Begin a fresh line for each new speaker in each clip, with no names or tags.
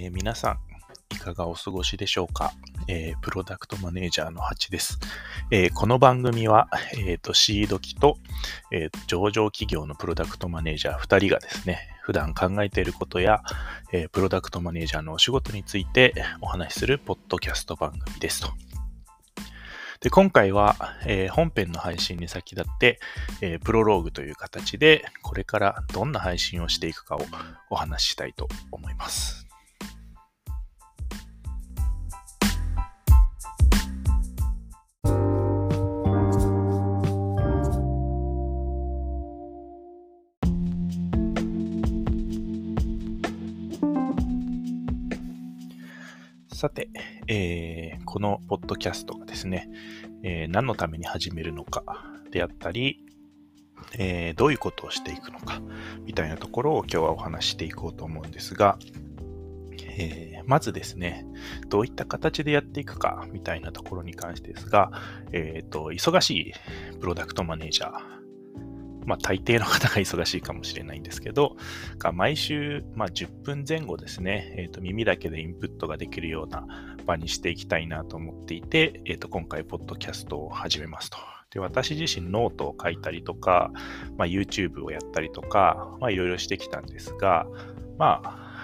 えー、皆さん、いかがお過ごしでしょうか、えー、プロダクトマネージャーのハチです。えー、この番組は、えーと、シード機と,、えー、上場企業のプロダクトマネージャー2人がですね、普段考えていることや、えー、プロダクトマネージャーのお仕事についてお話しするポッドキャスト番組ですと。で今回は、えー、本編の配信に先立って、えー、プロローグという形で、これからどんな配信をしていくかをお話ししたいと思います。さて、えー、このポッドキャストがですね、えー、何のために始めるのかであったり、えー、どういうことをしていくのかみたいなところを今日はお話していこうと思うんですが、えー、まずですね、どういった形でやっていくかみたいなところに関してですが、えっ、と、忙しいプロダクトマネージャーまあ、大抵の方が忙しいかもしれないんですけど、毎週、まあ、10分前後ですね、えーと、耳だけでインプットができるような場にしていきたいなと思っていて、えーと、今回、ポッドキャストを始めますと。で私自身ノートを書いたりとか、まあ、YouTube をやったりとか、まあ、いろいろしてきたんですが、まあ、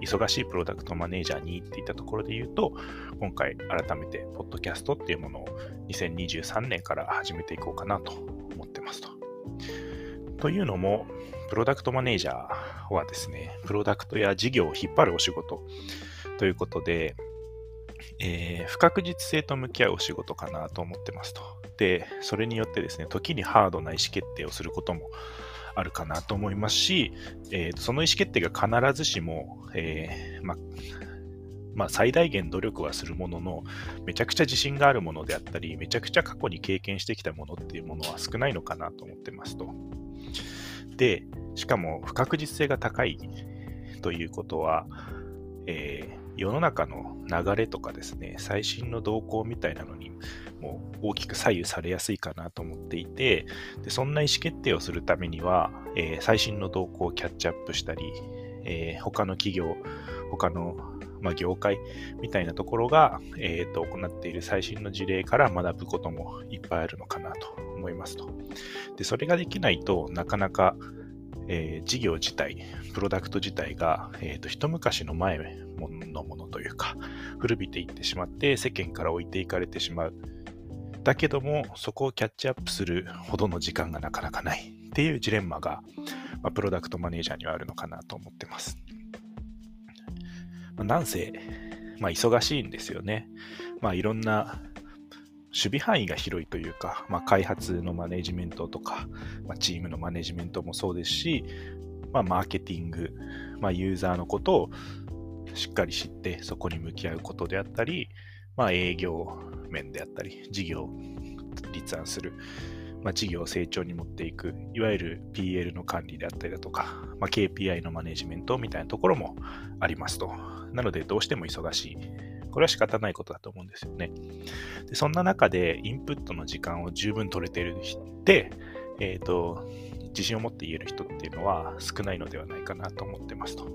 忙しいプロダクトマネージャーにっていったところで言うと、今回改めて、ポッドキャストっていうものを2023年から始めていこうかなと思ってますと。というのも、プロダクトマネージャーはですね、プロダクトや事業を引っ張るお仕事ということで、えー、不確実性と向き合うお仕事かなと思ってますと。で、それによってですね、時にハードな意思決定をすることもあるかなと思いますし、えー、その意思決定が必ずしも、えー、ままあ、最大限努力はするものの、めちゃくちゃ自信があるものであったり、めちゃくちゃ過去に経験してきたものっていうものは少ないのかなと思ってますと。で、しかも不確実性が高いということは、えー、世の中の流れとかですね、最新の動向みたいなのにもう大きく左右されやすいかなと思っていて、でそんな意思決定をするためには、えー、最新の動向をキャッチアップしたり、えー、他の企業、他のまあ、業界みたいなところが、えーと、行っている最新の事例から学ぶこともいっぱいあるのかなと思いますと。で、それができないとなかなか、えー、事業自体、プロダクト自体が、えーと、一昔の前のものというか、古びていってしまって世間から置いていかれてしまう。だけども、そこをキャッチアップするほどの時間がなかなかないっていうジレンマが、まあ、プロダクトマネージャーにはあるのかなと思ってます。まあ、なんせ、まあ、忙しいんですよね。まあ、いろんな守備範囲が広いというか、まあ、開発のマネジメントとか、まあ、チームのマネジメントもそうですし、まあ、マーケティング、まあ、ユーザーのことをしっかり知ってそこに向き合うことであったり、まあ、営業面であったり、事業立案する、まあ、事業を成長に持っていく、いわゆる PL の管理であったりだとか、まあ、KPI のマネジメントみたいなところもありますと。なので、どうしても忙しい。これは仕方ないことだと思うんですよね。でそんな中で、インプットの時間を十分取れてる人って、えっ、ー、と、自信を持って言える人っていうのは少ないのではないかなと思ってますと。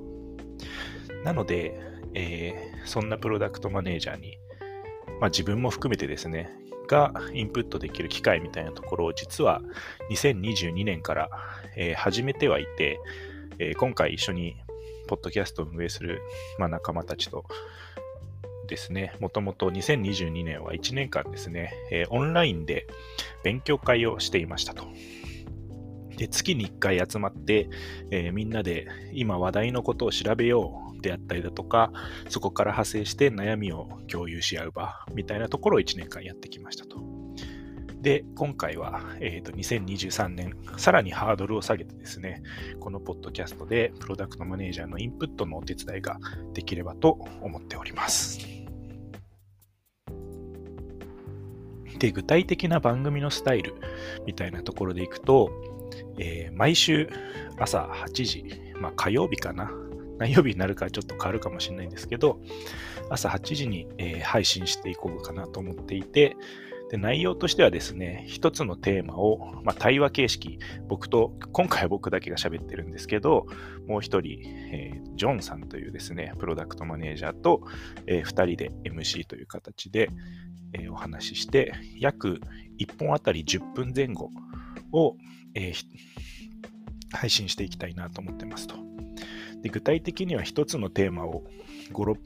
なので、えー、そんなプロダクトマネージャーに、まあ、自分も含めてですね、がインプットできる機会みたいなところを実は2022年から、えー、始めてはいて、えー、今回一緒にポッドキャストを運営する、まあ、仲間たちとですね、もともと2022年は1年間ですね、えー、オンラインで勉強会をしていましたと。で月に1回集まって、えー、みんなで今話題のことを調べようであったりだとか、そこから派生して悩みを共有し合う場みたいなところを1年間やってきましたと。で、今回は、えーと、2023年、さらにハードルを下げてですね、このポッドキャストでプロダクトマネージャーのインプットのお手伝いができればと思っております。で、具体的な番組のスタイルみたいなところでいくと、えー、毎週朝8時、まあ、火曜日かな。何曜日になるかちょっと変わるかもしれないんですけど、朝8時に、えー、配信していこうかなと思っていて、で内容としてはですね、一つのテーマを、まあ、対話形式、僕と、今回は僕だけが喋ってるんですけど、もう一人、えー、ジョンさんというですね、プロダクトマネージャーと、えー、二人で MC という形で、えー、お話しして、約1本あたり10分前後を、えー、配信していきたいなと思ってますと。で具体的には一つのテーマを5、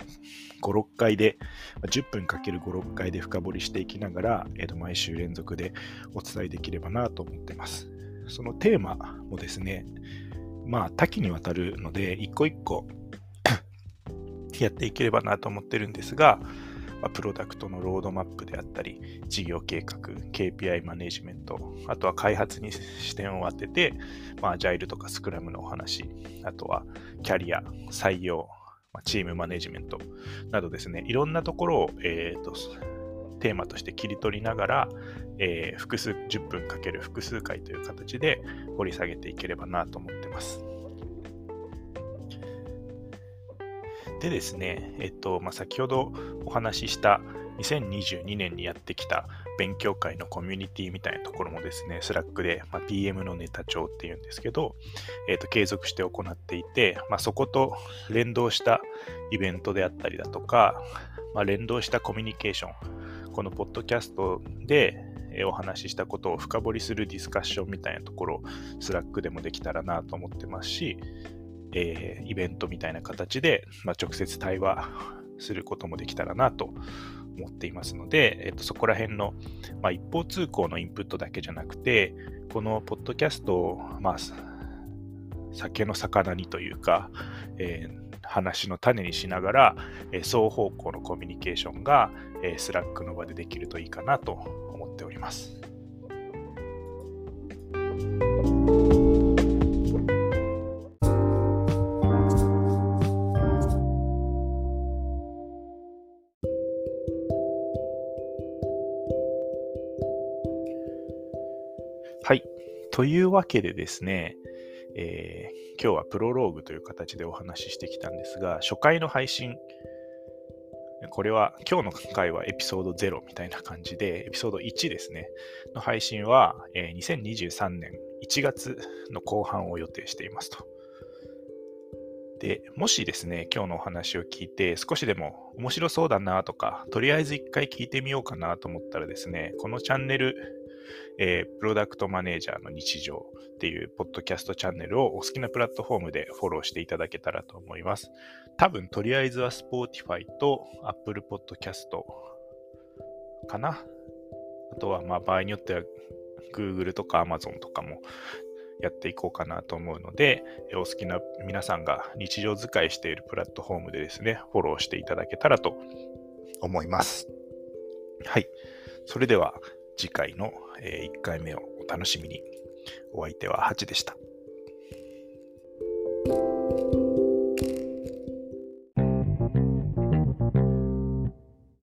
6, 回で、10分かける5、6回で深掘りしていきながら、えー、毎週連続でお伝えできればなと思ってます。そのテーマもですね、まあ多岐にわたるので、一個一個 やっていければなと思ってるんですが、まあ、プロダクトのロードマップであったり、事業計画、KPI マネジメント、あとは開発に視点を当てて、まあ、アジャイルとかスクラムのお話、あとはキャリア、採用、チームマネジメントなどですね、いろんなところを、えーと、テーマとして切り取りながら、えー、複数10分かける複数回という形で掘り下げていければなと思ってます。でですね、えっと、まあ、先ほどお話しした2022年にやってきた勉強会のコミュニティみたいなところもですね、 Slack で、まあ、PM のネタ帳っていうんですけど、えっと、継続して行っていて、まあ、そこと連動したイベントであったりだとか、まあ、連動したコミュニケーション、このポッドキャストでお話ししたことを深掘りするディスカッションみたいなところ、 Slack でもできたらなと思ってますし、えー、イベントみたいな形で、まあ、直接対話することもできたらなと思っていますので、えー、とそこら辺の、まあ、一方通行のインプットだけじゃなくて、このポッドキャストを、まあ、酒の肴にというか、えー、話の種にしながら、えー、双方向のコミュニケーションが、えー、 Slack の場でできるといいかなと思っております。というわけでですね、えー、今日はプロローグという形でお話ししてきたんですが、初回の配信、これは今日の回はエピソード0みたいな感じで、エピソード1ですね、の配信は、えー、2023年1月の後半を予定していますと。で、もしですね、今日のお話を聞いて少しでも面白そうだなとか、とりあえず一回聞いてみようかなと思ったらですね、このチャンネルえー、プロダクトマネージャーの日常っていうポッドキャストチャンネルをお好きなプラットフォームでフォローしていただけたらと思います。多分、とりあえずは Spotify と Apple Podcast かな。あとは、ま、場合によっては Google とか Amazon とかもやっていこうかなと思うので、お好きな皆さんが日常使いしているプラットフォームでですね、フォローしていただけたらと思います。はい。それでは次回の1回目をお楽しみに。お相手はハチでした。